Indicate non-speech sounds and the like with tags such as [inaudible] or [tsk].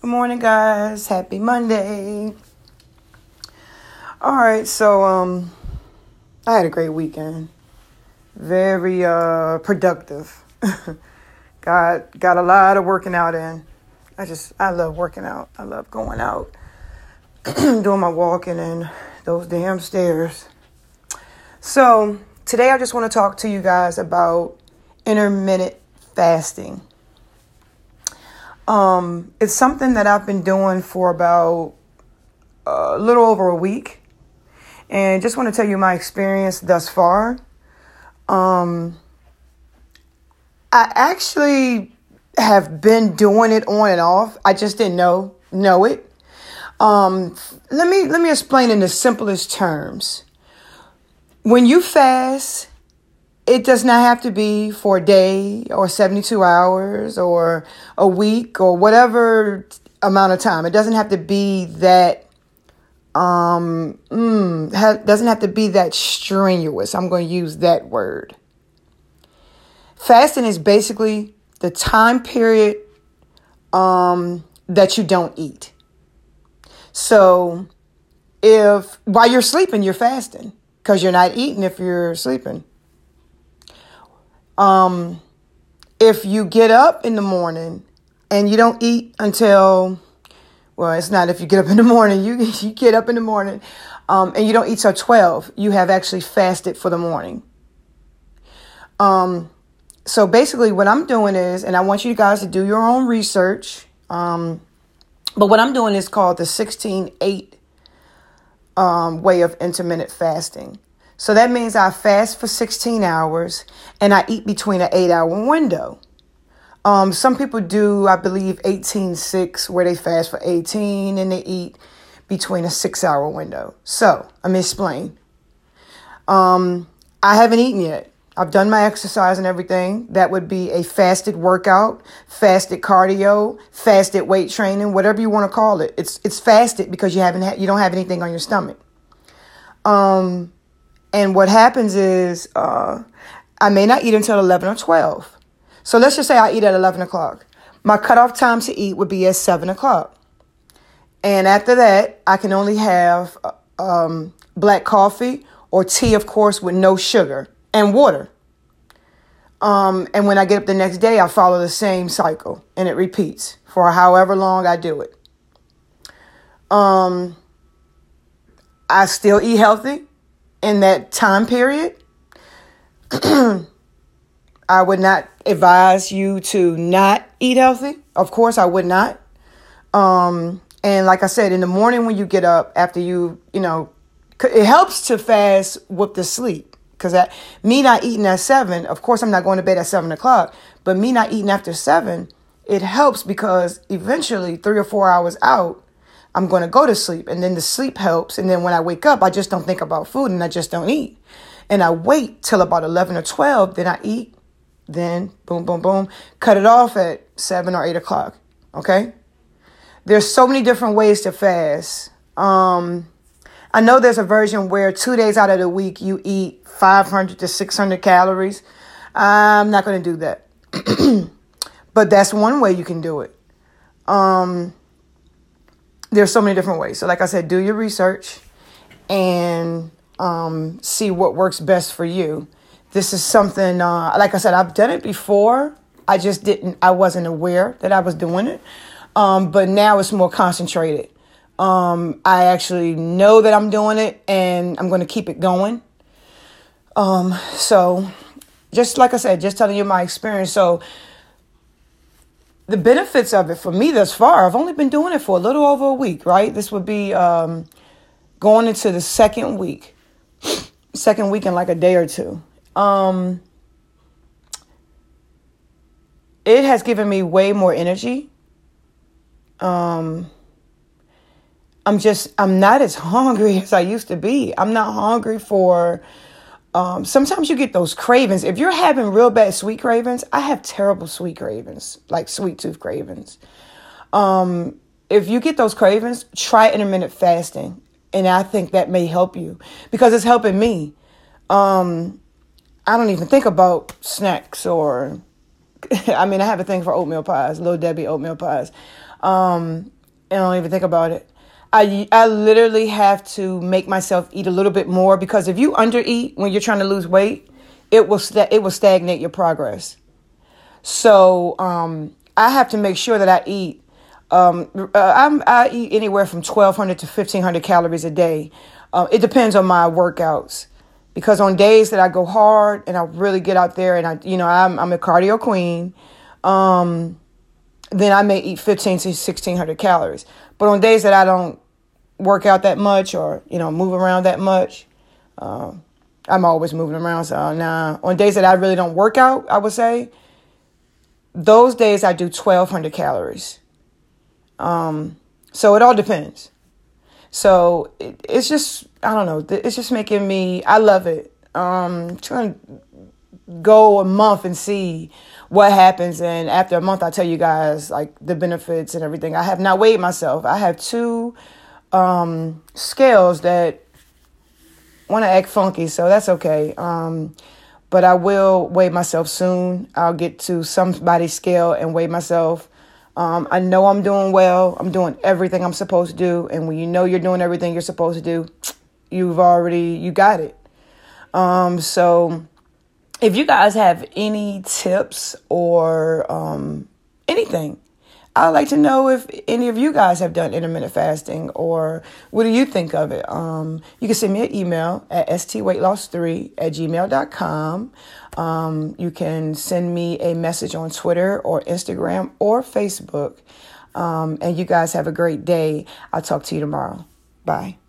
Good morning, guys. Happy Monday. All right, so um, I had a great weekend. Very uh productive. [laughs] got got a lot of working out in. I just I love working out. I love going out, [clears throat] doing my walking and those damn stairs. So today I just want to talk to you guys about intermittent fasting. Um, it's something that I've been doing for about a little over a week. And just want to tell you my experience thus far. Um, I actually have been doing it on and off. I just didn't know know it. Um, let me let me explain in the simplest terms. When you fast, it does not have to be for a day or 72 hours or a week or whatever amount of time. It doesn't have to be that um mm, ha- doesn't have to be that strenuous. I'm going to use that word. Fasting is basically the time period um that you don't eat. So if while you're sleeping you're fasting because you're not eating if you're sleeping. Um, if you get up in the morning and you don't eat until, well, it's not if you get up in the morning, [laughs] you, you get up in the morning um, and you don't eat till 12, you have actually fasted for the morning. Um, so basically, what I'm doing is, and I want you guys to do your own research, um, but what I'm doing is called the 16 8 um, way of intermittent fasting. So that means I fast for 16 hours and I eat between an eight hour window. Um, some people do, I believe, 18 6, where they fast for 18 and they eat between a six hour window. So me explain. Um, I haven't eaten yet. I've done my exercise and everything. That would be a fasted workout, fasted cardio, fasted weight training, whatever you want to call it. It's it's fasted because you haven't ha- you don't have anything on your stomach. Um, and what happens is uh, I may not eat until 11 or 12. So let's just say I eat at 11 o'clock. My cutoff time to eat would be at 7 o'clock. And after that, I can only have uh, um, black coffee or tea, of course, with no sugar and water. Um, and when I get up the next day, I follow the same cycle and it repeats for however long I do it. Um, I still eat healthy in that time period, [clears throat] I would not advise you to not eat healthy. Of course, I would not. Um, and like I said, in the morning when you get up after you, you know, it helps to fast with the sleep. Because that me not eating at seven, of course, I'm not going to bed at seven o'clock, but me not eating after seven, it helps because eventually, three or four hours out, I'm going to go to sleep. And then the sleep helps. And then when I wake up, I just don't think about food and I just don't eat. And I wait till about 11 or 12, then I eat. Then, boom, boom, boom, cut it off at 7 or 8 o'clock. Okay? There's so many different ways to fast. Um, I know there's a version where two days out of the week you eat 500 to 600 calories. I'm not going to do that. [clears throat] but that's one way you can do it. Um, there's so many different ways. So, like I said, do your research and um, see what works best for you. This is something, uh, like I said, I've done it before. I just didn't, I wasn't aware that I was doing it. Um, but now it's more concentrated. Um, I actually know that I'm doing it and I'm going to keep it going. Um, so, just like I said, just telling you my experience. So, the benefits of it for me thus far, I've only been doing it for a little over a week, right? This would be um, going into the second week, second week in like a day or two. Um, it has given me way more energy. Um, I'm just, I'm not as [laughs] hungry as I used to be. I'm not hungry for um, sometimes you get those cravings. If you're having real bad sweet cravings, I have terrible sweet cravings, like sweet tooth cravings. Um, if you get those cravings, try intermittent fasting. And I think that may help you because it's helping me. Um, I don't even think about snacks or, [laughs] I mean, I have a thing for oatmeal pies, Little Debbie oatmeal pies. Um, I don't even think about it. I, I literally have to make myself eat a little bit more because if you undereat when you're trying to lose weight, it will sta- it will stagnate your progress. So um, I have to make sure that I eat. Um, uh, I eat anywhere from 1,200 to 1,500 calories a day. Uh, it depends on my workouts because on days that I go hard and I really get out there and I, you know, I'm, I'm a cardio queen, um, then I may eat 15 to 1600 calories. But on days that I don't work out that much or, you know, move around that much, um, I'm always moving around. So nah, on days that I really don't work out, I would say those days I do 1200 calories. Um, so it all depends. So it, it's just I don't know. It's just making me. I love it. Um, trying to go a month and see what happens, and after a month, I tell you guys like the benefits and everything. I have not weighed myself. I have two um, scales that want to act funky, so that's okay. Um, but I will weigh myself soon. I'll get to somebody's scale and weigh myself um, I know I'm doing well. I'm doing everything I'm supposed to do. And when you know you're doing everything you're supposed to do, [tsk] you've already, you got it. Um, so if you guys have any tips or um, anything, I'd like to know if any of you guys have done intermittent fasting or what do you think of it? Um, you can send me an email at stweightloss3 at gmail.com. Um, you can send me a message on Twitter or Instagram or Facebook. Um, and you guys have a great day. I'll talk to you tomorrow. Bye.